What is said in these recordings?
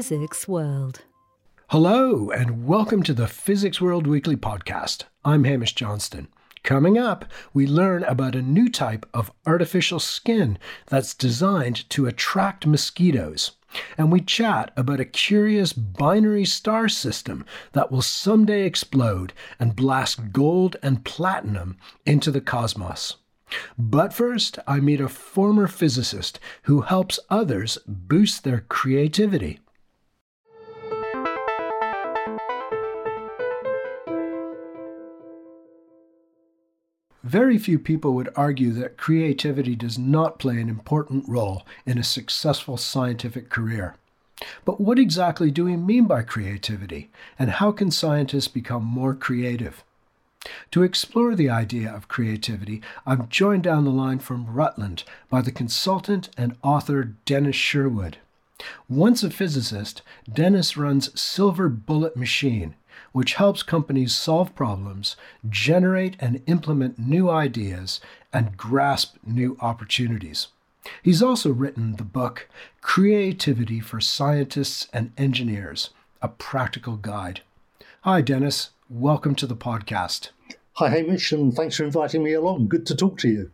Physics World. Hello, and welcome to the Physics World Weekly Podcast. I'm Hamish Johnston. Coming up, we learn about a new type of artificial skin that's designed to attract mosquitoes. And we chat about a curious binary star system that will someday explode and blast gold and platinum into the cosmos. But first, I meet a former physicist who helps others boost their creativity. Very few people would argue that creativity does not play an important role in a successful scientific career. But what exactly do we mean by creativity, and how can scientists become more creative? To explore the idea of creativity, I'm joined down the line from Rutland by the consultant and author Dennis Sherwood. Once a physicist, Dennis runs Silver Bullet Machine, which helps companies solve problems, generate and implement new ideas, and grasp new opportunities. He's also written the book Creativity for Scientists and Engineers, a practical guide. Hi, Dennis. Welcome to the podcast. Hi, Hamish, and thanks for inviting me along. Good to talk to you.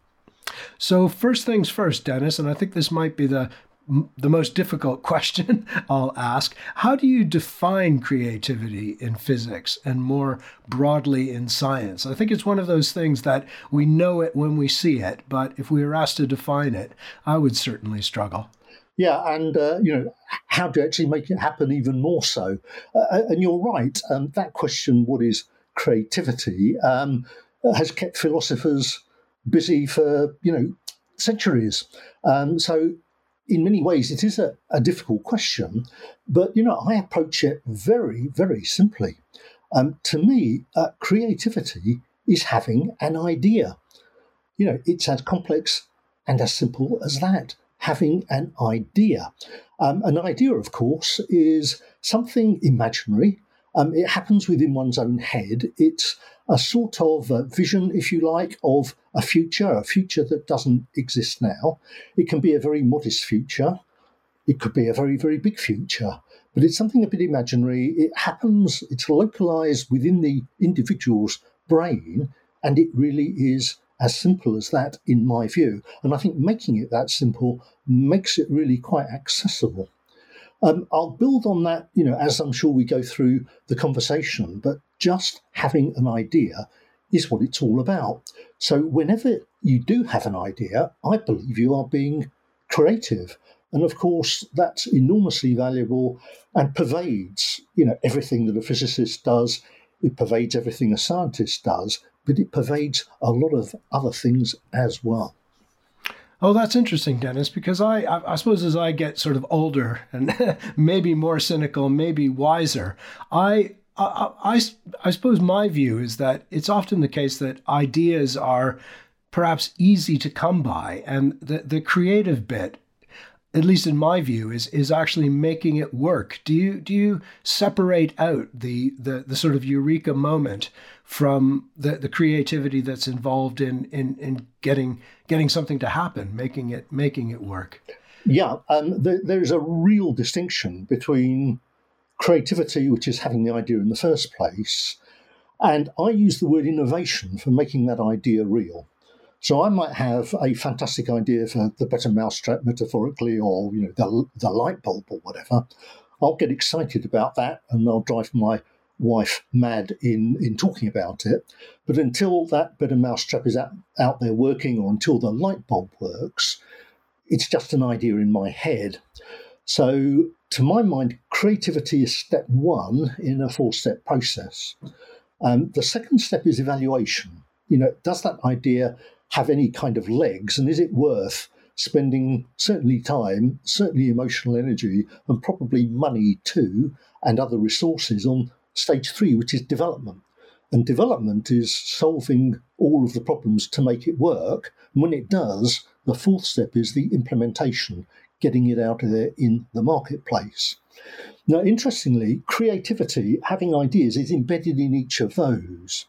So, first things first, Dennis, and I think this might be the the most difficult question I'll ask. How do you define creativity in physics and more broadly in science? I think it's one of those things that we know it when we see it, but if we were asked to define it, I would certainly struggle. Yeah, and uh, you know how to actually make it happen even more so. Uh, and you're right. Um, that question, what is creativity, um, has kept philosophers busy for you know centuries. Um, so in many ways, it is a, a, difficult question, but you know I approach it very, very simply. Um, to me, uh, creativity is having an idea. You know, it's as complex and as simple as that having an idea. Um, an idea, of course, is something imaginary. Um, it happens within one's own head. It's a sort of uh, vision, if you like, of a future, a future that doesn't exist now. It can be a very modest future. It could be a very, very big future, but it's something a bit imaginary. It happens, it's localized within the individual's brain, and it really is as simple as that, in my view. And I think making it that simple makes it really quite accessible. Um, I'll build on that, you know, as I'm sure we go through the conversation. But just having an idea is what it's all about. So whenever you do have an idea, I believe you are being creative. And of course, that's enormously valuable and pervades, you know, everything that a physicist does. It pervades everything a scientist does but it pervades a lot of other things as well. Oh, that's interesting, Dennis, because I, I, I, suppose as I get sort of older and maybe more cynical, maybe wiser, I, I, I, I suppose my view is that it's often the case that ideas are perhaps easy to come by, and the, the creative bit at least in my view, is is actually making it work. Do you do you separate out the the, the sort of eureka moment from the, the creativity that's involved in, in in getting getting something to happen, making it making it work? Yeah, um, there, there's a real distinction between creativity, which is having the idea in the first place, and I use the word innovation for making that idea real. So I might have a fantastic idea for the better mousetrap, metaphorically, or you know the the light bulb or whatever. I'll get excited about that, and I'll drive my wife mad in in talking about it. But until that better mousetrap is out, out there working, or until the light bulb works, it's just an idea in my head. So, to my mind, creativity is step one in a four step process. Um, the second step is evaluation. You know, does that idea have any kind of legs, and is it worth spending certainly time, certainly emotional energy, and probably money too, and other resources on stage three, which is development. And development is solving all of the problems to make it work. And when it does, the fourth step is the implementation, getting it out of there in the marketplace. Now, interestingly, creativity, having ideas, is embedded in each of those.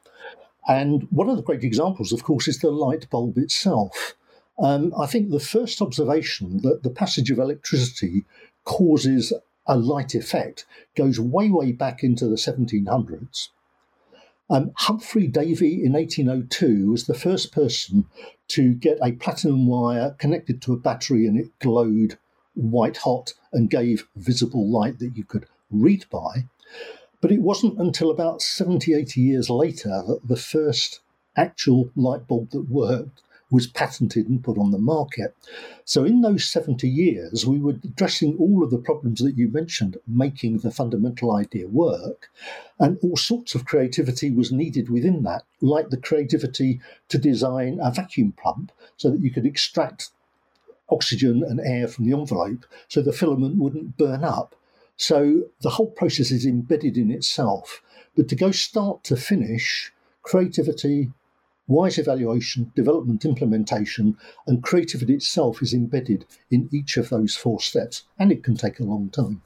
And one of the great examples, of course, is the light bulb itself. Um, I think the first observation that the passage of electricity causes a light effect goes way, way back into the 1700s. Um, Humphry Davy in 1802 was the first person to get a platinum wire connected to a battery and it glowed white hot and gave visible light that you could read by. But it wasn't until about 70, 80 years later that the first actual light bulb that worked was patented and put on the market. So, in those 70 years, we were addressing all of the problems that you mentioned, making the fundamental idea work. And all sorts of creativity was needed within that, like the creativity to design a vacuum pump so that you could extract oxygen and air from the envelope so the filament wouldn't burn up. So, the whole process is embedded in itself. But to go start to finish, creativity, Wise evaluation, development, implementation, and creativity itself is embedded in each of those four steps, and it can take a long time.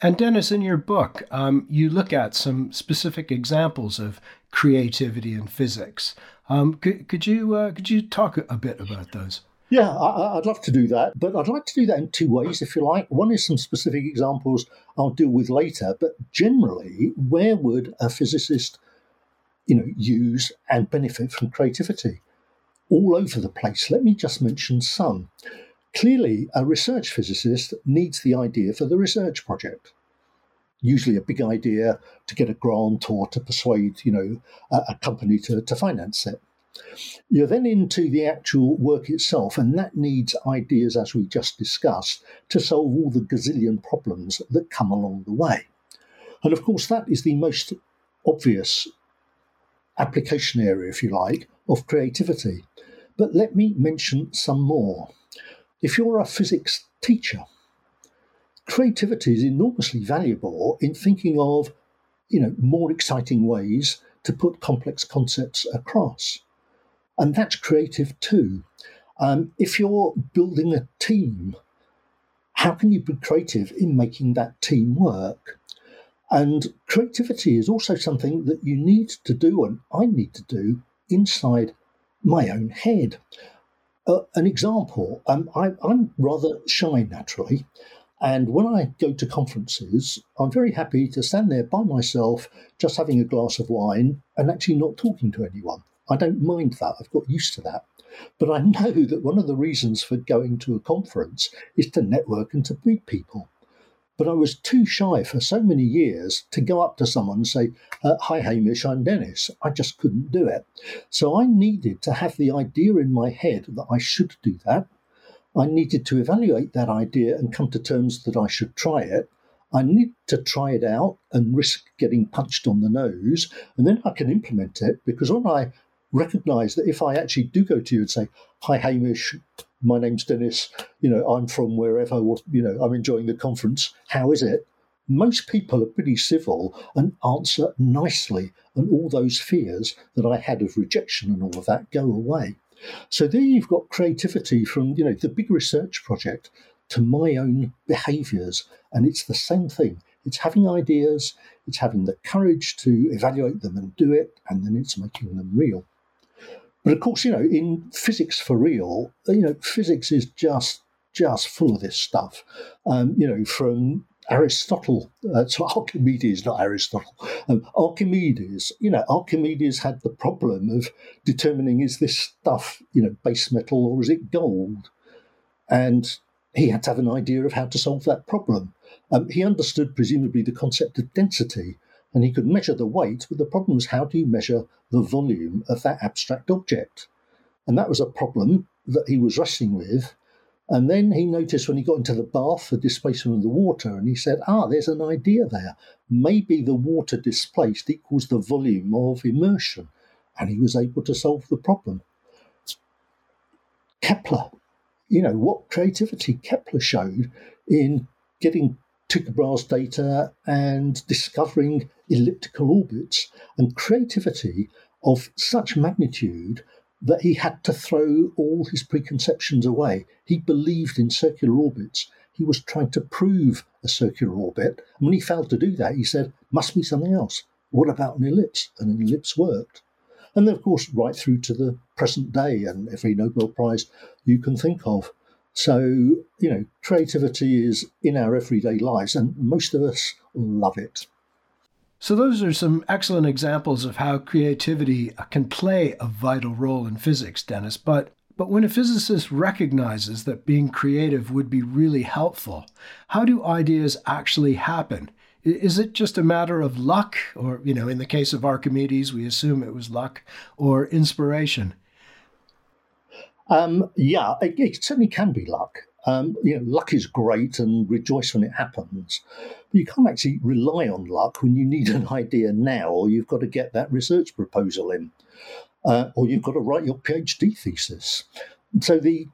And Dennis, in your book, um, you look at some specific examples of creativity in physics. Um, could, could, you uh, could you talk a bit about those? Yeah, I, would love to do that, but I'd like to do that in two ways, if you like. One is some specific examples I'll deal with later, but generally, where would a physicist you know, use and benefit from creativity all over the place. Let me just mention some. Clearly, a research physicist needs the idea for the research project. Usually, a big idea to get a grant or to persuade, you know, a, a company to, to finance it. You're then into the actual work itself, and that needs ideas, as we just discussed, to solve all the gazillion problems that come along the way. And of course, that is the most obvious application area, if you like, of creativity. But let me mention some more. If you're a physics teacher, creativity is enormously valuable in thinking of, you know, more exciting ways to put complex concepts across. And that's creative too. Um, if you're building a team, how can you be creative in making that team work? And creativity is also something that you need to do, and I need to do inside my own head. Uh, an example um, I, I'm rather shy naturally, and when I go to conferences, I'm very happy to stand there by myself, just having a glass of wine and actually not talking to anyone. I don't mind that, I've got used to that. But I know that one of the reasons for going to a conference is to network and to meet people. But I was too shy for so many years to go up to someone and say, uh, Hi, Hamish, I'm Dennis. I just couldn't do it. So I needed to have the idea in my head that I should do that. I needed to evaluate that idea and come to terms that I should try it. I need to try it out and risk getting punched on the nose, and then I can implement it because when I recognize that if I actually do go to you and say, Hi, Hamish, my name's Dennis, you know, I'm from wherever, you know, I'm enjoying the conference. How is it? Most people are pretty civil and answer nicely, and all those fears that I had of rejection and all of that go away. So there you've got creativity from, you know, the big research project to my own behaviors. And it's the same thing. It's having ideas, it's having the courage to evaluate them and do it, and then it's making them real. But of course, you know, in physics for real, you know, physics is just just full of this stuff. Um, you know, from Aristotle, uh, so Archimedes, not Aristotle, um, Archimedes, you know, Archimedes had the problem of determining is this stuff, you know, base metal or is it gold? And he had to have an idea of how to solve that problem. Um, he understood, presumably, the concept of density and he could measure the weight, but the problem was how do you measure the volume of that abstract object? And that was a problem that he was wrestling with. And then he noticed when he got into the bath the displacement of the water, and he said, Ah, there's an idea there. Maybe the water displaced equals the volume of immersion. And he was able to solve the problem. Kepler, you know, what creativity Kepler showed in getting Tycho Brahe's data and discovering elliptical orbits and creativity of such magnitude that he had to throw all his preconceptions away. He believed in circular orbits. He was trying to prove a circular orbit. And when he failed to do that, he said, must be something else. What about an ellipse? And an ellipse worked. And then, of course, right through to the present day and every Nobel Prize you can think of. So, you know, creativity is in our everyday lives, and most of us love it. So, those are some excellent examples of how creativity can play a vital role in physics, Dennis. But, but when a physicist recognizes that being creative would be really helpful, how do ideas actually happen? Is it just a matter of luck, or, you know, in the case of Archimedes, we assume it was luck, or inspiration? Um, yeah, it, it, certainly can be luck. Um, you know, luck is great and rejoice when it happens. But you can't actually rely on luck when you need an idea now, or you've got to get that research proposal in, uh, or you've got to write your PhD thesis. So the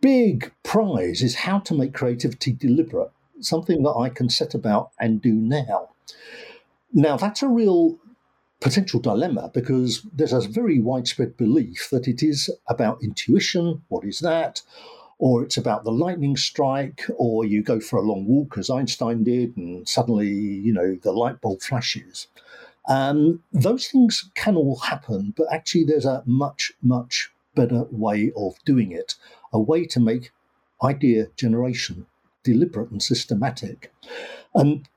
big prize is how to make creativity deliberate, something that I can set about and do now. Now, that's a real potential dilemma because there's a very widespread belief that it is about intuition. What is that? Or it's about the lightning strike, or you go for a long walk as Einstein did, and suddenly, you know, the light bulb flashes. Um, those things can all happen, but actually, there's a much, much better way of doing it a way to make idea generation deliberate and systematic. And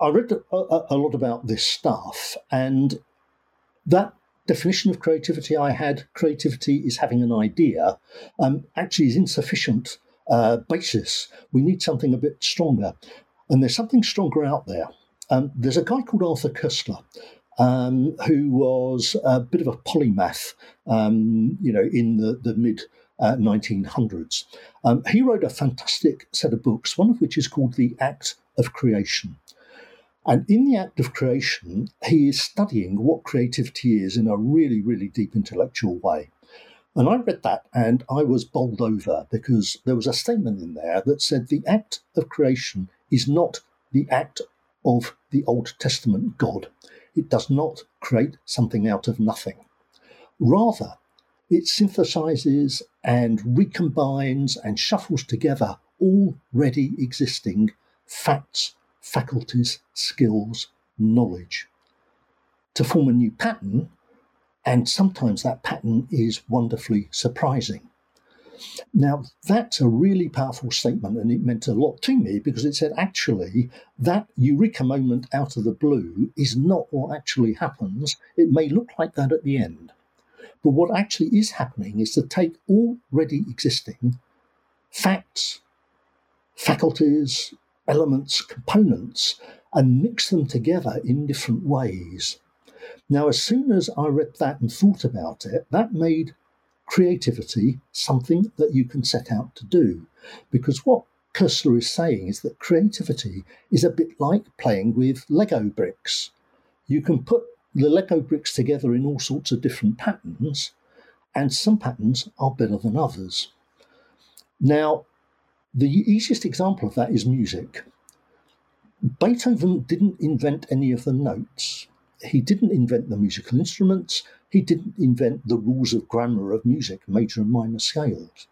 I read a, a, lot about this stuff, and that definition of creativity I had, creativity is having an idea, um, actually is insufficient uh, basis. We need something a bit stronger. And there's something stronger out there. Um, there's a guy called Arthur Koestler, um, who was a bit of a polymath, um, you know, in the, the mid uh, 1900s. Um, he wrote a fantastic set of books, one of which is called The Act of Creation. And in the act of creation, he is studying what creativity is in a really, really deep intellectual way. And I read that and I was bowled over because there was a statement in there that said the act of creation is not the act of the Old Testament God. It does not create something out of nothing. Rather, it synthesizes and recombines and shuffles together already existing facts faculties, skills, knowledge to form a new pattern, and sometimes that pattern is wonderfully surprising. Now, that's a really powerful statement, and it meant a lot to me because it said actually that eureka moment out of the blue is not what actually happens. It may look like that at the end, but what actually is happening is to take already existing facts, faculties, elements, components, and mix them together in different ways. Now, as soon as I read that and thought about it, that made creativity something that you can set out to do. Because what Koestler is saying is that creativity is a bit like playing with Lego bricks. You can put the Lego bricks together in all sorts of different patterns, and some patterns are better than others. Now, the easiest example of that is music. Beethoven didn't invent any of the notes. He didn't invent the musical instruments. He didn't invent the rules of grammar of music, major and minor scales.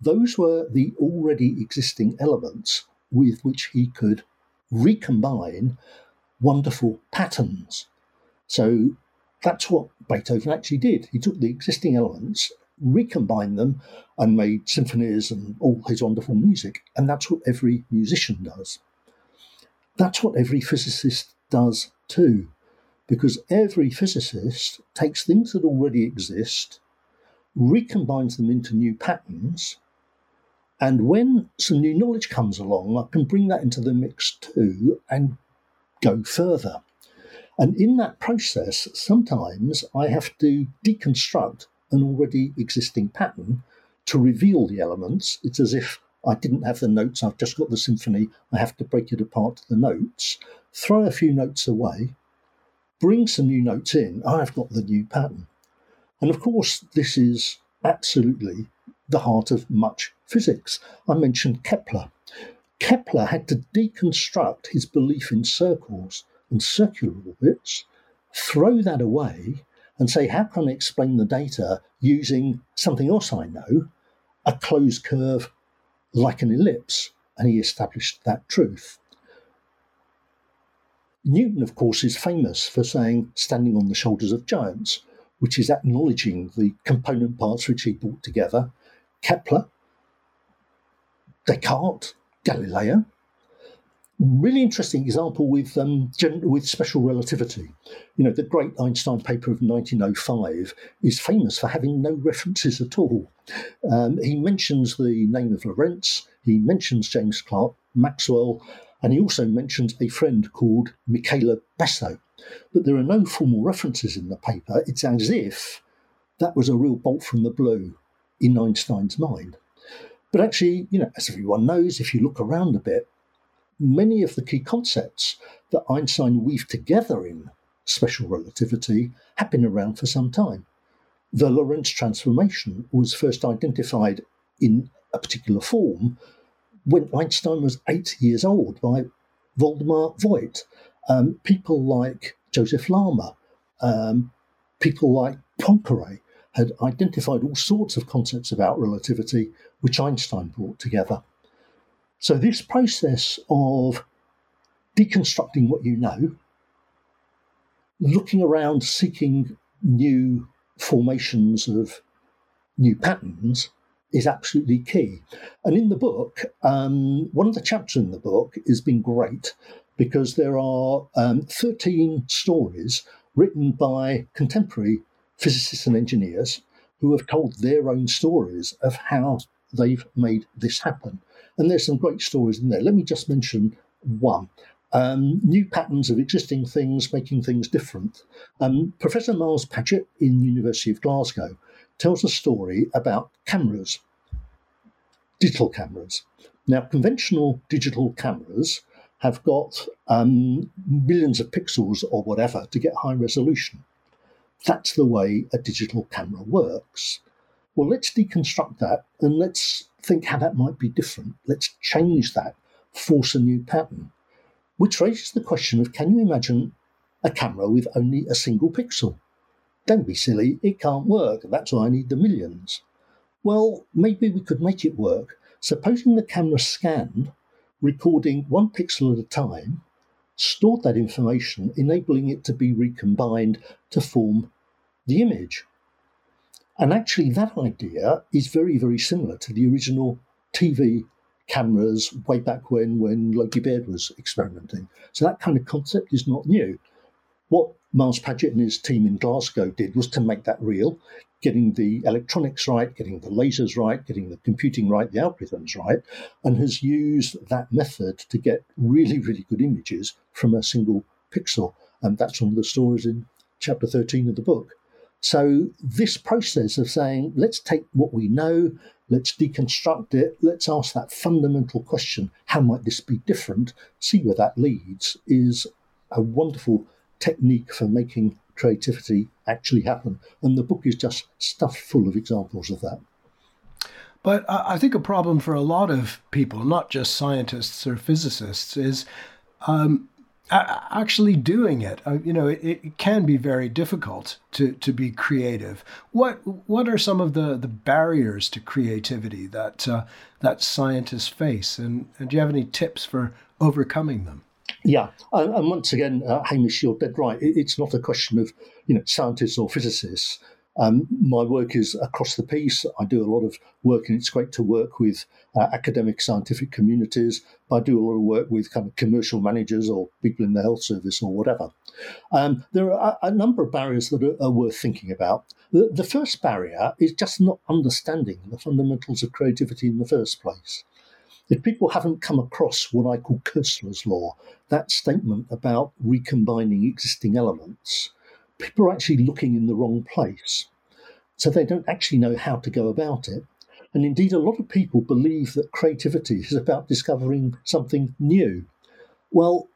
Those were the already existing elements with which he could recombine wonderful patterns. So that's what Beethoven actually did. He took the existing elements recombined them and made symphonies and all his wonderful music. And that's what every musician does. That's what every physicist does too, because every physicist takes things that already exist, recombines them into new patterns, and when some new knowledge comes along, I can bring that into the mix too and go further. And in that process, sometimes I have to deconstruct an already existing pattern to reveal the elements. It's as if I didn't have the notes, I've just got the symphony, I have to break it apart to the notes, throw a few notes away, bring some new notes in, I've got the new pattern. And of course, this is absolutely the heart of much physics. I mentioned Kepler. Kepler had to deconstruct his belief in circles and circular orbits, throw that away, and say, how can I explain the data using something else I know, a closed curve like an ellipse? And he established that truth. Newton, of course, is famous for saying standing on the shoulders of giants, which is acknowledging the component parts which he brought together. Kepler Descartes, Galileo. Really interesting example with um, with special relativity. You know, the great Einstein paper of 1905 is famous for having no references at all. Um, he mentions the name of Lorentz, he mentions James Clerk Maxwell, and he also mentions a friend called Michele Besso. But there are no formal references in the paper. It's as if that was a real bolt from the blue in Einstein's mind. But actually, you know, as everyone knows, if you look around a bit, many of the key concepts that Einstein weaved together in special relativity had been around for some time. The Lorentz transformation was first identified in a particular form when Einstein was eight years old by Woldemar Voigt. Um, people like Joseph Larmor, um, people like Poincare had identified all sorts of concepts about relativity which Einstein brought together. So, this process of deconstructing what you know, looking around, seeking new formations of new patterns, is absolutely key. And in the book, um, one of the chapters in the book has been great because there are um, 13 stories written by contemporary physicists and engineers who have told their own stories of how they've made this happen. And there's some great stories in there. Let me just mention one. Um, new patterns of existing things making things different. Um, Professor Miles Padgett in University of Glasgow tells a story about cameras, digital cameras. Now, conventional digital cameras have got um, millions of pixels or whatever to get high resolution. That's the way a digital camera works. Well, let's deconstruct that and let's think how that might be different. Let's change that, force a new pattern. Which raises the question of can you imagine a camera with only a single pixel? Don't be silly, it can't work. That's why I need the millions. Well, maybe we could make it work. Supposing the camera scanned, recording one pixel at a time, stored that information, enabling it to be recombined to form the image. And actually, that idea is very, very similar to the original TV cameras way back when, when Logie Baird was experimenting. So that kind of concept is not new. What Miles Padgett and his team in Glasgow did was to make that real, getting the electronics right, getting the lasers right, getting the computing right, the algorithms right, and has used that method to get really, really good images from a single pixel. And that's one of the stories in chapter 13 of the book. So, this process of saying, let's take what we know, let's deconstruct it, let's ask that fundamental question how might this be different, see where that leads, is a wonderful technique for making creativity actually happen. And the book is just stuffed full of examples of that. But I think a problem for a lot of people, not just scientists or physicists, is um, actually doing it. Uh, you know, it, it, can be very difficult to, to be creative. What what are some of the, the barriers to creativity that uh, that scientists face, and, and do you have any tips for overcoming them? Yeah, and once again, uh, Hamish, you're dead right. It's not a question of you know scientists or physicists. Um, my work is across the piece. I do a lot of work, and it's great to work with uh, academic scientific communities. I do a lot of work with kind of commercial managers or people in the health service or whatever. Um, there are a, number of barriers that are, are worth thinking about. The, the first barrier is just not understanding the fundamentals of creativity in the first place. If people haven't come across what I call Koestler's law, that statement about recombining existing elements, people are actually looking in the wrong place. So they don't actually know how to go about it. And indeed, a lot of people believe that creativity is about discovering something new. Well,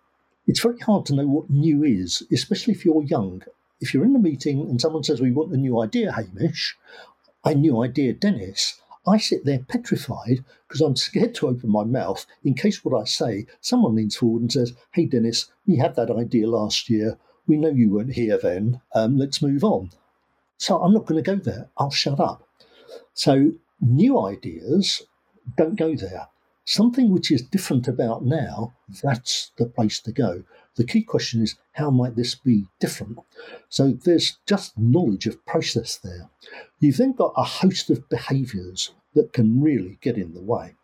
it's very hard to know what new is, especially if you're young. If you're in a meeting and someone says, We want a new idea, Hamish, a new idea, Dennis, I sit there petrified because I'm scared to open my mouth in case what I say, someone leans forward and says, Hey, Dennis, we had that idea last year. We know you weren't here then. Um, let's move on. So I'm not going to go there. I'll shut up. So new ideas don't go there. Something which is different about now, that's the place to go. The key question is how might this be different? So there's just knowledge of process there. You've then got a host of behaviours that can really get in the way.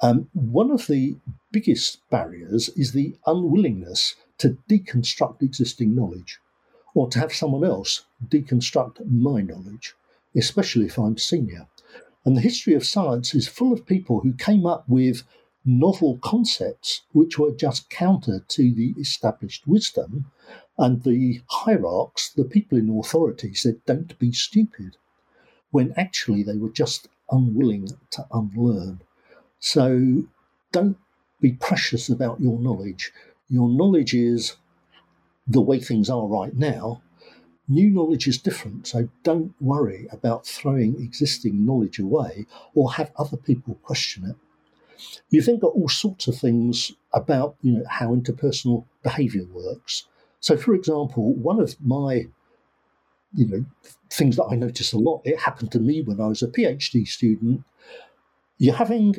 Um, one of the biggest barriers is the unwillingness to deconstruct existing knowledge or to have someone else deconstruct my knowledge, especially if I'm senior. And the history of science is full of people who came up with novel concepts which were just counter to the established wisdom. And the hierarchs, the people in authority, said, don't be stupid, when actually they were just unwilling to unlearn. So don't be precious about your knowledge. Your knowledge is the way things are right now. New knowledge is different, so don't worry about throwing existing knowledge away or have other people question it. You've then got all sorts of things about you know how interpersonal behaviour works. So, for example, one of my you know things that I notice a lot, it happened to me when I was a PhD student. You're having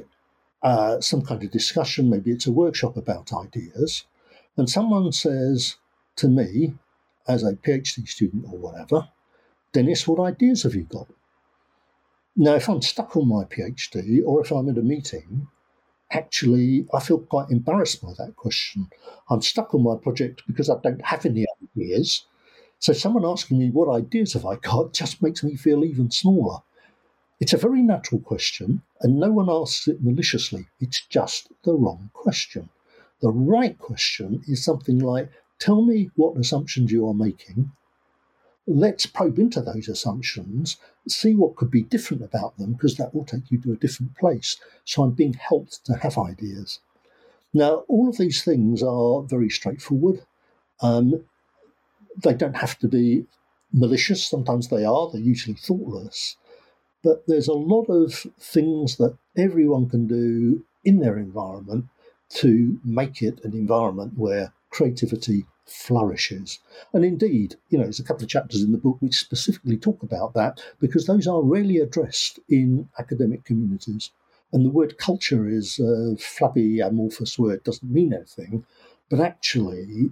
uh, some kind of discussion, maybe it's a workshop about ideas, and someone says to me, as a PhD student or whatever, Dennis, what ideas have you got? Now, if I'm stuck on my PhD or if I'm in a meeting, actually, I feel quite embarrassed by that question. I'm stuck on my project because I don't have any ideas. So, someone asking me what ideas have I got just makes me feel even smaller. It's a very natural question, and no one asks it maliciously. It's just the wrong question. The right question is something like Tell me what assumptions you are making. Let's probe into those assumptions, see what could be different about them, because that will take you to a different place. So I'm being helped to have ideas. Now, all of these things are very straightforward. Um, they don't have to be malicious. Sometimes they are, they're usually thoughtless. But there's a lot of things that everyone can do in their environment to make it an environment where creativity flourishes. And indeed, you know, there's a couple of chapters in the book which specifically talk about that because those are rarely addressed in academic communities. And the word culture is a flabby, amorphous word, doesn't mean anything. But actually,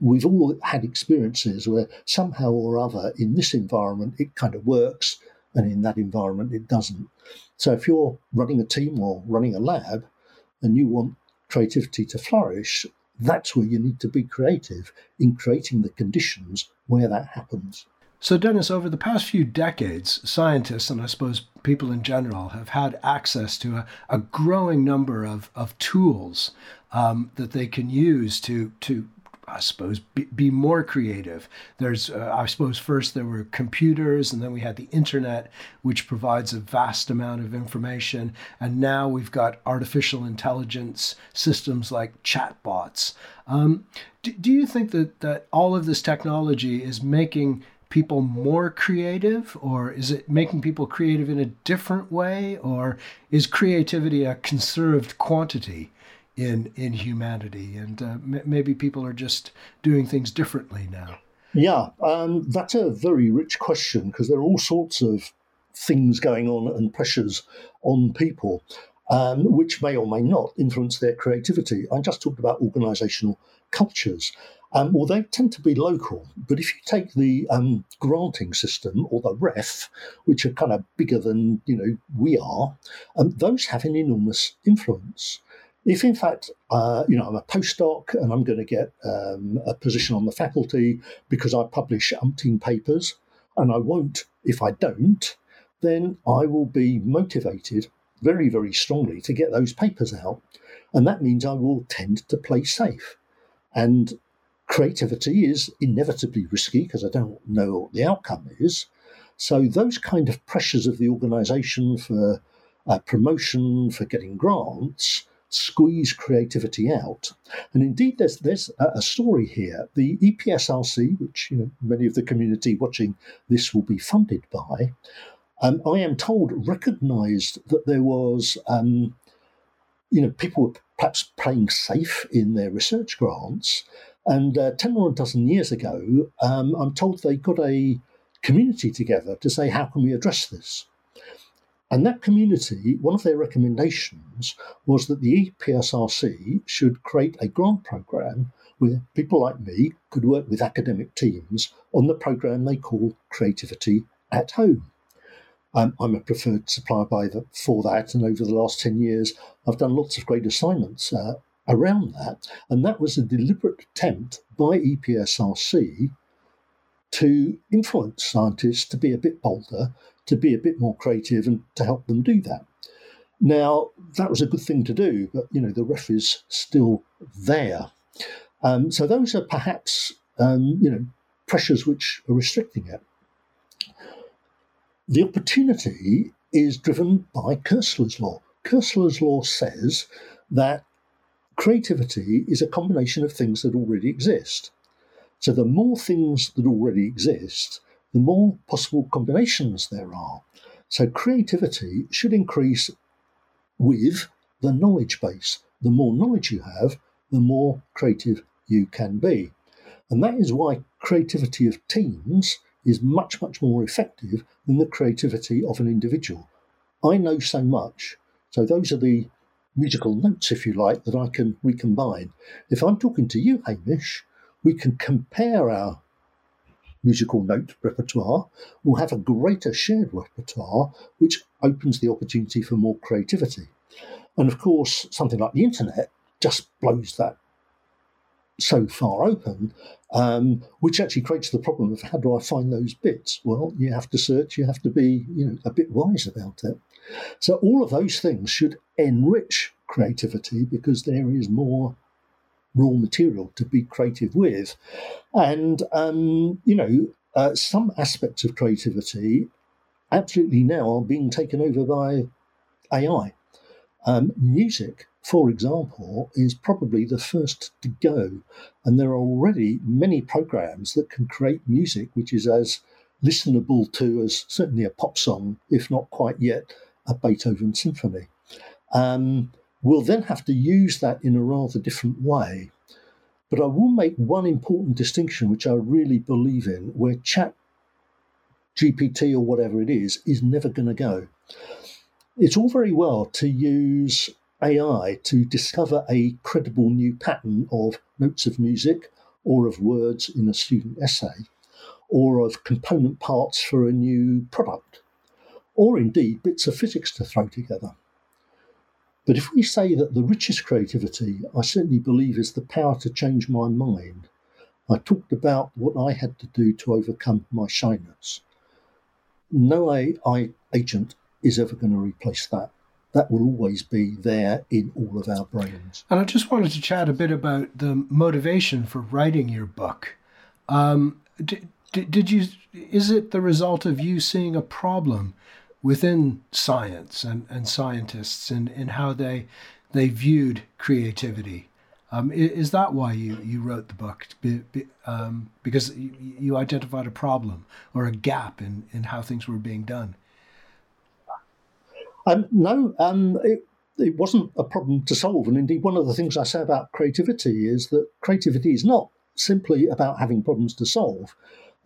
we've all had experiences where somehow or other in this environment it kind of works and in that environment it doesn't. So if you're running a team or running a lab and you want creativity to flourish, that's where you need to be creative in creating the conditions where that happens. So, Dennis, over the past few decades, scientists and I suppose people in general have had access to a, a growing number of, of tools um, that they can use to, to I suppose, be, be more creative. There's, uh, I suppose, first there were computers, and then we had the internet, which provides a vast amount of information. And now we've got artificial intelligence systems like chatbots. Um, do, do you think that, that all of this technology is making people more creative, or is it making people creative in a different way, or is creativity a conserved quantity? In in humanity, and uh, m- maybe people are just doing things differently now. Yeah, um, that's a very rich question because there are all sorts of things going on and pressures on people, um, which may or may not influence their creativity. I just talked about organisational cultures. Um, well, they tend to be local, but if you take the um, granting system or the REF, which are kind of bigger than you know we are, um, those have an enormous influence. If in fact, uh, you know, I'm a postdoc and I'm going to get um, a position on the faculty because I publish umpteen papers, and I won't if I don't, then I will be motivated very, very strongly to get those papers out. And that means I will tend to play safe. And creativity is inevitably risky because I don't know what the outcome is. So those kind of pressures of the organisation for uh, promotion, for getting grants, squeeze creativity out. And indeed, there's there's a story here. The EPSRC, which you know many of the community watching this will be funded by, um, I am told recognised that there was, um, you know, people were perhaps playing safe in their research grants. And uh, 10 or a dozen years ago, um, I'm told they got a community together to say, how can we address this? And that community, one of their recommendations was that the EPSRC should create a grant program where people like me could work with academic teams on the program they call Creativity at Home. um, I'm a preferred supplier the, for that, and over the last 10 years, I've done lots of great assignments uh, around that. And that was a deliberate attempt by EPSRC to influence scientists to be a bit bolder, to be a bit more creative, and to help them do that. Now, that was a good thing to do, but you know the REF is still there. Um, so those are perhaps um, you know pressures which are restricting it. The opportunity is driven by Koestler's law. Koestler's law says that creativity is a combination of things that already exist. So the more things that already exist, the more possible combinations there are. So creativity should increase with the knowledge base. The more knowledge you have, the more creative you can be. And that is why creativity of teams is much, much more effective than the creativity of an individual. I know so much. So those are the musical notes, if you like, that I can recombine. If I'm talking to you, Hamish, we can compare our musical note repertoire. We'll have a greater shared repertoire, which opens the opportunity for more creativity. And of course, something like the internet just blows that so far open, um, which actually creates the problem of how do I find those bits? Well, you have to search, you have to be you know, a bit wise about it. So all of those things should enrich creativity because there is more raw material to be creative with. And, um, you know, uh, some aspects of creativity absolutely now are being taken over by AI. Um, music for example, is probably the first to go. And there are already many programs that can create music which is as listenable to as certainly a pop song, if not quite yet a Beethoven symphony. Um, we'll then have to use that in a rather different way. But I will make one important distinction, which I really believe in, where chat GPT or whatever it is is never going to go. It's all very well to use AI to discover a credible new pattern of notes of music or of words in a student essay or of component parts for a new product or indeed bits of physics to throw together. But if we say that the richest creativity, I certainly believe, is the power to change my mind, I talked about what I had to do to overcome my shyness. No AI agent is ever going to replace that that will always be there in all of our brains. And I just wanted to chat a bit about the motivation for writing your book. Um, did, did you? Is it the result of you seeing a problem within science and, and scientists and in how they they viewed creativity? Um, is that why you, you wrote the book? Be, be, um, because you, you identified a problem or a gap in, in how things were being done? Um, no, um, it, it wasn't a problem to solve. And indeed, one of the things I say about creativity is that creativity is not simply about having problems to solve.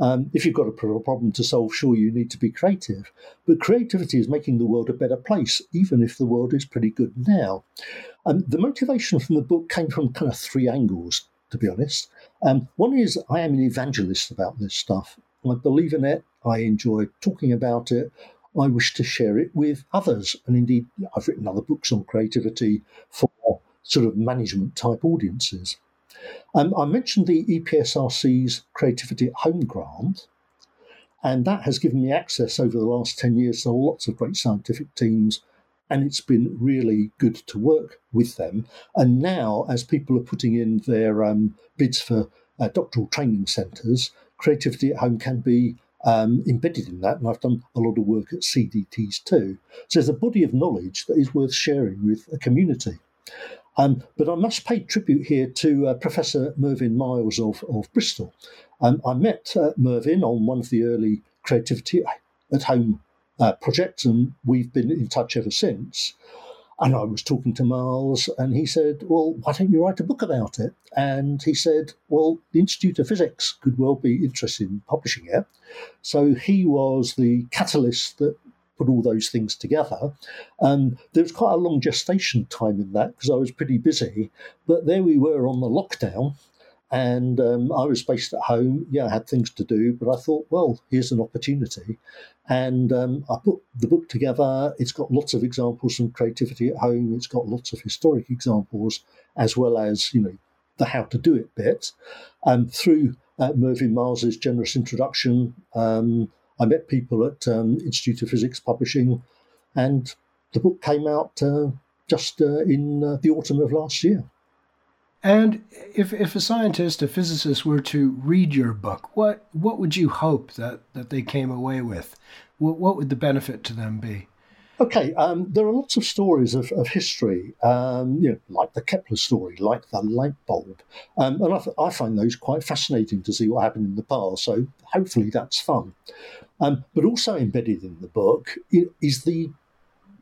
Um, if you've got a problem to solve, sure, you need to be creative. But creativity is making the world a better place, even if the world is pretty good now. Um, the motivation from the book came from kind of three angles, to be honest. Um, one is I am an evangelist about this stuff. I believe in it. I enjoy talking about it. I wish to share it with others. And indeed, I've written other books on creativity for sort of management type audiences. Um, I mentioned the EPSRC's Creativity at Home grant, and that has given me access over the last 10 years to lots of great scientific teams. And it's been really good to work with them. And now, as people are putting in their um, bids for uh, doctoral training centres, Creativity at Home can be um, embedded in that, and I've done a lot of work at CDTs too. So there's a body of knowledge that is worth sharing with a community. Um, but I must pay tribute here to uh, Professor Mervyn Miles of, of Bristol. Um, I met uh, Mervyn on one of the early Creativity at Home uh, projects, and we've been in touch ever since. And I was talking to Miles, and he said, Well, why don't you write a book about it? And he said, Well, the Institute of Physics could well be interested in publishing it. So he was the catalyst that put all those things together. And there was quite a long gestation time in that because I was pretty busy. But there we were on the lockdown. And um, I was based at home. Yeah, I had things to do, but I thought, well, here's an opportunity. And um, I put the book together. It's got lots of examples from creativity at home. It's got lots of historic examples, as well as, you know, the how to do it bit. Um, through uh, Mervyn Miles's generous introduction, um, I met people at um, Institute of Physics Publishing, and the book came out uh, just uh, in uh, the autumn of last year. And if, if a scientist, a physicist were to read your book, what, what would you hope that, that they came away with? What, what would the benefit to them be? Okay, um, there are lots of stories of, of history, um, you know, like the Kepler story, like the light bulb, um, and I, I, find those quite fascinating to see what happened in the past. So hopefully that's fun. Um, but also embedded in the book is the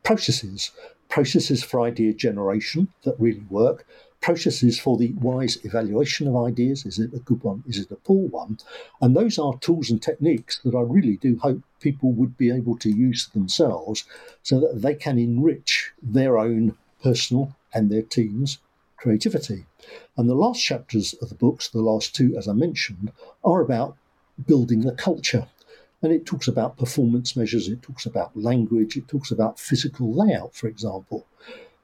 processes, processes for idea generation that really work, processes for the wise evaluation of ideas. Is it a good one? Is it a poor one? And those are tools and techniques that I really do hope people would be able to use themselves so that they can enrich their own personal and their team's creativity. And the last chapters of the books, the last two, as I mentioned, are about building the culture. And it talks about performance measures, it talks about language, it talks about physical layout, for example.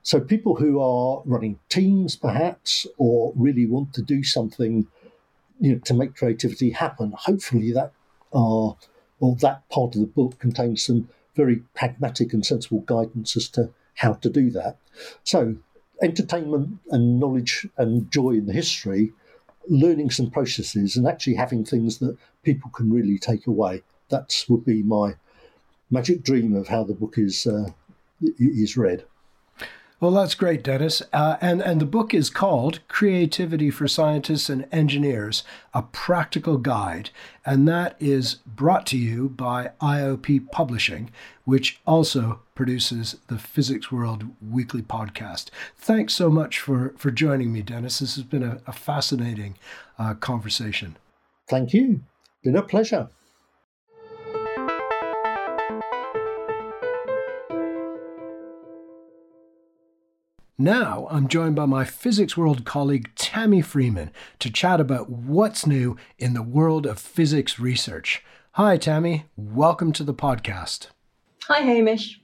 So people who are running teams, perhaps, or really want to do something, you know, to make creativity happen, hopefully that are or that part of the book contains some very pragmatic and sensible guidance as to how to do that. So entertainment and knowledge and joy in the history, learning some processes, and actually having things that people can really take away. That would be my magic dream of how the book is uh, is read. Well, that's great, Dennis. Uh, and, and the book is called Creativity for Scientists and Engineers A Practical Guide. And that is brought to you by IOP Publishing, which also produces the Physics World weekly podcast. Thanks so much for, for joining me, Dennis. This has been a, a fascinating uh, conversation. Thank you. Been a pleasure. Now I'm joined by my Physics World colleague Tami Freeman to chat about what's new in the world of physics research. Hi, Tami. Welcome to the podcast. Hi, Hamish.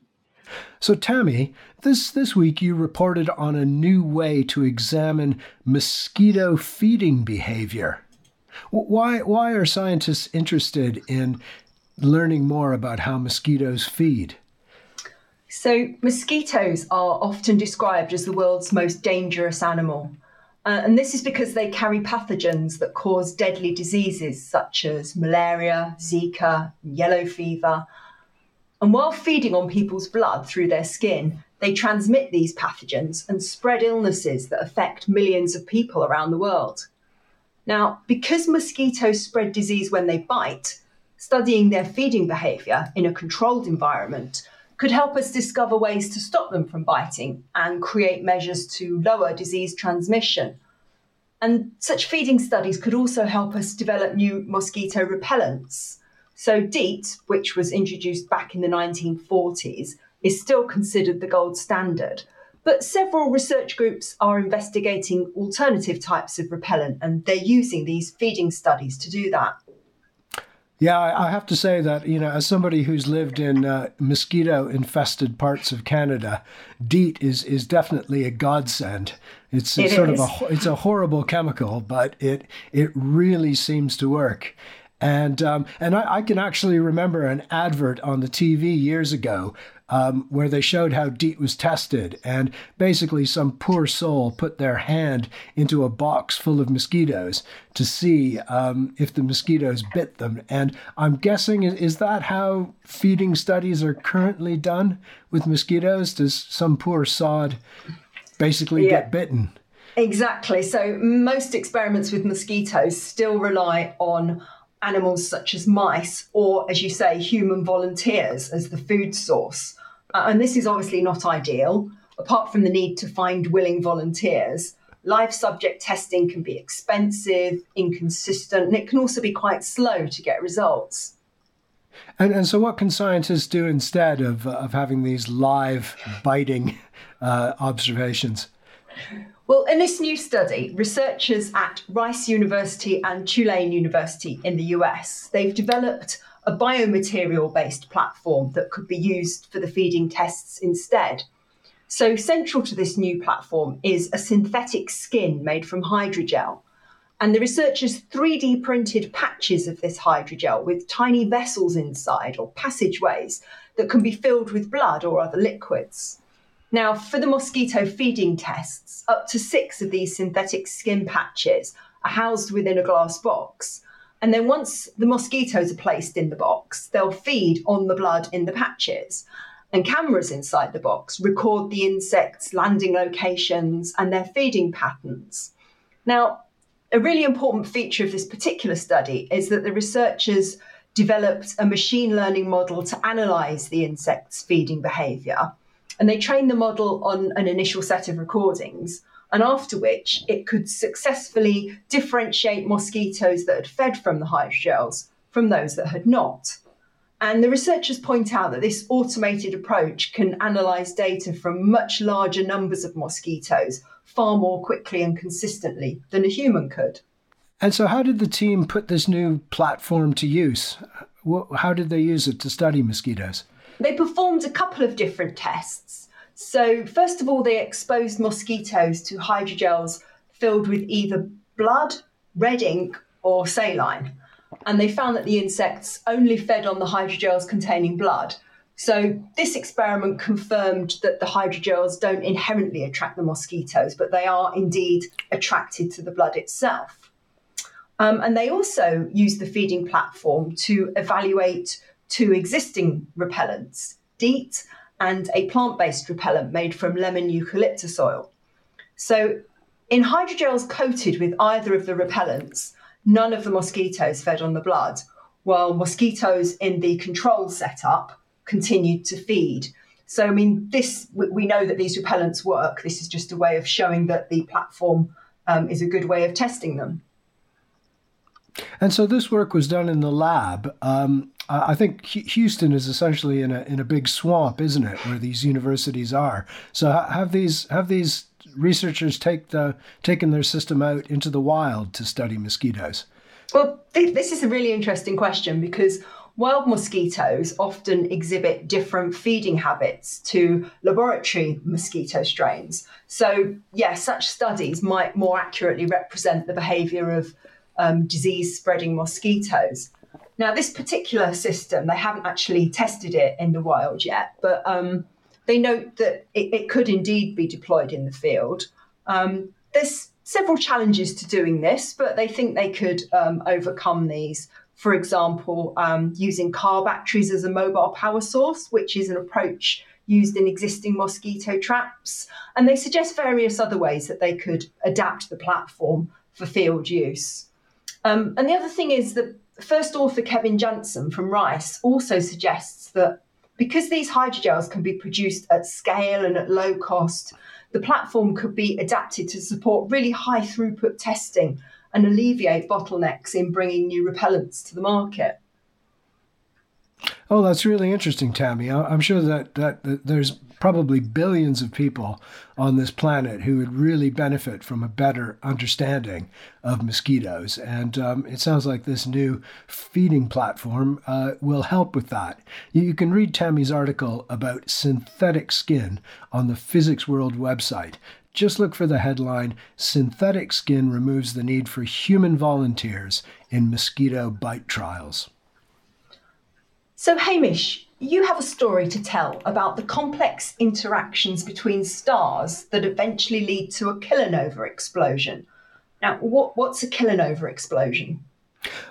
So, Tami, this, this week you reported on a new way to examine mosquito feeding behavior. Why, why are scientists interested in learning more about how mosquitoes feed? So, mosquitoes are often described as the world's most dangerous animal. Uh, and this is because they carry pathogens that cause deadly diseases such as malaria, Zika, yellow fever. And while feeding on people's blood through their skin, they transmit these pathogens and spread illnesses that affect millions of people around the world. Now, because mosquitoes spread disease when they bite, studying their feeding behaviour in a controlled environment could help us discover ways to stop them from biting and create measures to lower disease transmission. And such feeding studies could also help us develop new mosquito repellents. So, DEET, which was introduced back in the 1940s, is still considered the gold standard. But several research groups are investigating alternative types of repellent, and they're using these feeding studies to do that. Yeah, I have to say that you know, as somebody who's lived in uh, mosquito-infested parts of Canada, DEET is is definitely a godsend. It's, it's sort is. of a it's a horrible chemical, but it it really seems to work. And um, and I, I, can actually remember an advert on the TV years ago um, where they showed how DEET was tested. And basically, some poor soul put their hand into a box full of mosquitoes to see um, if the mosquitoes bit them. And I'm guessing, is that how feeding studies are currently done with mosquitoes? Does some poor sod basically yeah. get bitten? Exactly. So, most experiments with mosquitoes still rely on animals such as mice or, as you say, human volunteers as the food source. Uh, and this is obviously not ideal. Apart from the need to find willing volunteers, live subject testing can be expensive, inconsistent, and it can also be quite slow to get results. And, and so, what can scientists do instead of, of having these live biting uh, observations? Well, in this new study, researchers at Rice University and Tulane University in the US, they've developed a biomaterial based platform that could be used for the feeding tests instead. So, central to this new platform is a synthetic skin made from hydrogel. And the researchers 3D printed patches of this hydrogel with tiny vessels inside or passageways that can be filled with blood or other liquids. Now, for the mosquito feeding tests, up to six of these synthetic skin patches are housed within a glass box. And then once the mosquitoes are placed in the box, they'll feed on the blood in the patches. And cameras inside the box record the insects' landing locations and their feeding patterns. Now, a really important feature of this particular study is that the researchers developed a machine learning model to analyze the insect's feeding behavior and they trained the model on an initial set of recordings, and after which it could successfully differentiate mosquitoes that had fed from the hydrogels from those that had not. And the researchers point out that this automated approach can analyse data from much larger numbers of mosquitoes far more quickly and consistently than a human could. And so, how did the team put this new platform to use? How did they use it to study mosquitoes? They performed a couple of different tests. So, first of all, they exposed mosquitoes to hydrogels filled with either blood, red ink, or saline. And they found that the insects only fed on the hydrogels containing blood. So, this experiment confirmed that the hydrogels don't inherently attract the mosquitoes, but they are indeed attracted to the blood itself. Um, and they also used the feeding platform to evaluate two existing repellents, DEET and a plant based repellent made from lemon eucalyptus oil. So, in hydrogels coated with either of the repellents, none of the mosquitoes fed on the blood, while mosquitoes in the control setup continued to feed. So, I mean, this we know that these repellents work. This is just a way of showing that the platform um, is a good way of testing them. And so this work was done in the lab. Um, I think Houston is essentially in a in a big swamp, isn't it, where these universities are? So have these have these researchers take the taken their system out into the wild to study mosquitoes? Well, this is a really interesting question because wild mosquitoes often exhibit different feeding habits to laboratory mosquito strains. So, yes, yeah, such studies might more accurately represent the behavior of um, disease spreading mosquitoes. Now, this particular system, they haven't actually tested it in the wild yet, but um, they note that it, it, could indeed be deployed in the field. Um, there's several challenges to doing this, but they think they could um, overcome these. For example, um, using car batteries as a mobile power source, which is an approach used in existing mosquito traps. And they suggest various other ways that they could adapt the platform for field use. Um, and the other thing is that first author Kevin Jansen from Rice also suggests that because these hydrogels can be produced at scale and at low cost, the platform could be adapted to support really high throughput testing and alleviate bottlenecks in bringing new repellents to the market. Oh, that's really interesting, Tami. I'm sure that, that, that there's probably billions of people on this planet who would really benefit from a better understanding of mosquitoes. And um, it sounds like this new feeding platform uh, will help with that. You can read Tami's article about synthetic skin on the Physics World website. Just look for the headline Synthetic Skin Removes the Need for Human Volunteers in Mosquito Bite Trials. So, Hamish, you have a story to tell about the complex interactions between stars that eventually lead to a kilonova explosion. Now, what, what's a kilonova explosion?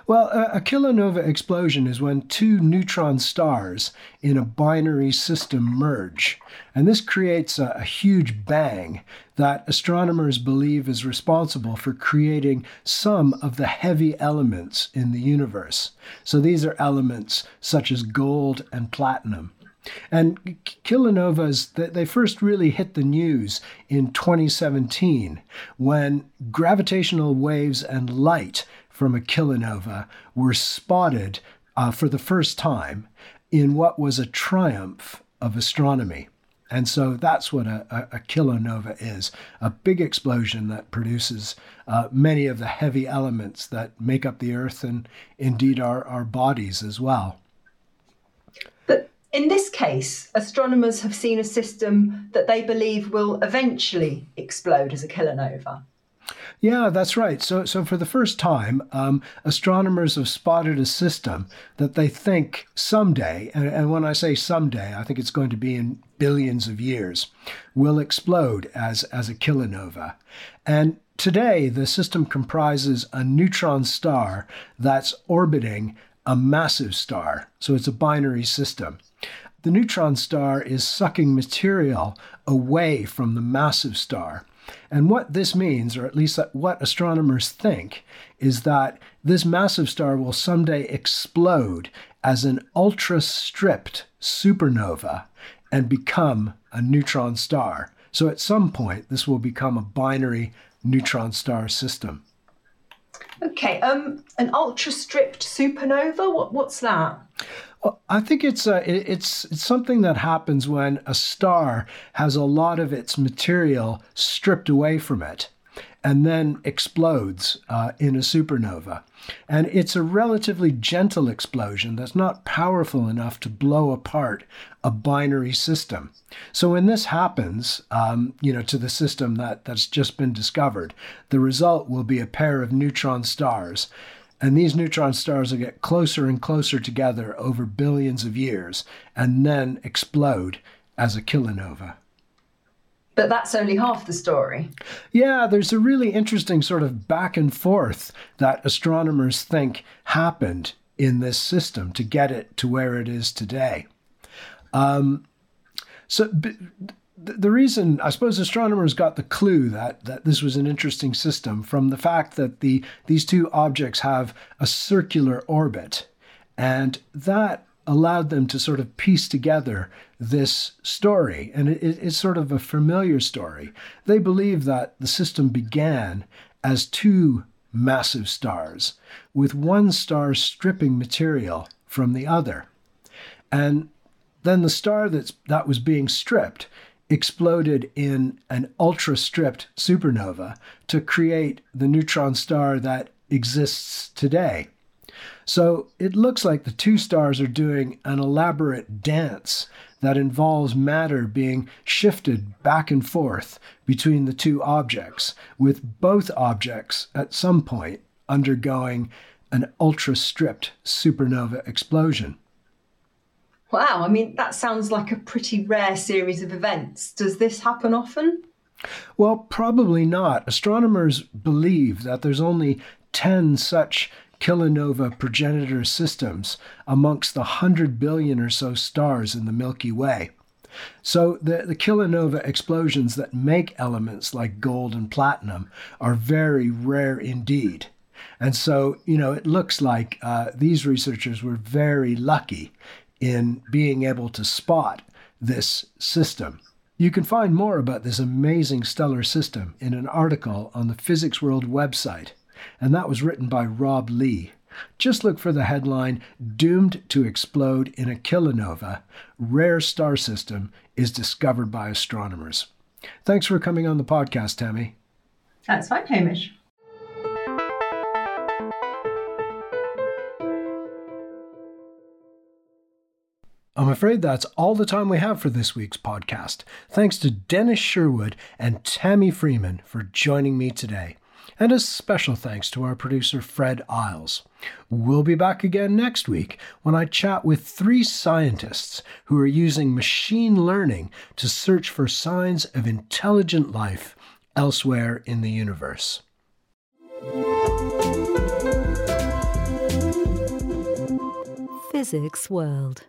Well, a, kilonova explosion is when two neutron stars in a binary system merge. And this creates a, a huge bang that astronomers believe is responsible for creating some of the heavy elements in the universe. So these are elements such as gold and platinum. And kilonovas, they first really hit the news in 2017 when gravitational waves and light from a kilonova were spotted uh, for the first time in what was a triumph of astronomy. And so that's what a, a, a kilonova is a big explosion that produces uh, many of the heavy elements that make up the Earth and indeed our, our bodies as well. But in this case, astronomers have seen a system that they believe will eventually explode as a kilonova. Yeah, that's right. So, so for the first time, um, astronomers have spotted a system that they think someday, and, and when I say someday, I think it's going to be in billions of years, will explode as, as a kilonova. And today, the system comprises a neutron star that's orbiting a massive star. So it's a binary system. The neutron star is sucking material away from the massive star. And what this means, or at least what astronomers think, is that this massive star will someday explode as an ultra stripped supernova and become a neutron star. So at some point, this will become a binary neutron star system. Okay, um, an ultra stripped supernova. What, what's that? I think it's uh, it's it's something that happens when a star has a lot of its material stripped away from it, and then explodes uh, in a supernova. And it's a relatively gentle explosion that's not powerful enough to blow apart a binary system. So when this happens, um, you know, to the system that that's just been discovered, the result will be a pair of neutron stars and these neutron stars will get closer and closer together over billions of years and then explode as a kilonova. But that's only half the story. Yeah, there's a really interesting sort of back and forth that astronomers think happened in this system to get it to where it is today. Um, so, the reason I suppose astronomers got the clue that that this was an interesting system from the fact that the these two objects have a circular orbit, and that allowed them to sort of piece together this story, and it, it's sort of a familiar story. They believe that the system began as two massive stars, with one star stripping material from the other, and then the star that's that was being stripped exploded in an ultra stripped supernova to create the neutron star that exists today. So it looks like the two stars are doing an elaborate dance that involves matter being shifted back and forth between the two objects, with both objects at some point undergoing an ultra stripped supernova explosion. Wow, I mean, that sounds like a pretty rare series of events. Does this happen often? Well, probably not. Astronomers believe that there's only 10 such kilonova progenitor systems amongst the 100 billion or so stars in the Milky Way. So the, the kilonova explosions that make elements like gold and platinum are very rare indeed. And so, you know, it looks like uh, these researchers were very lucky in being able to spot this system. You can find more about this amazing stellar system in an article on the Physics World website, and that was written by Rob Lea. Just look for the headline Doomed to Explode in a Kilonova Rare Star System is Discovered by Astronomers. Thanks for coming on the podcast, Tami. That's fine, Hamish. I'm afraid that's all the time we have for this week's podcast. Thanks to Dennis Sherwood and Tami Freeman for joining me today. And a special thanks to our producer, Fred Isles. We'll be back again next week when I chat with three scientists who are using machine learning to search for signs of intelligent life elsewhere in the universe. Physics World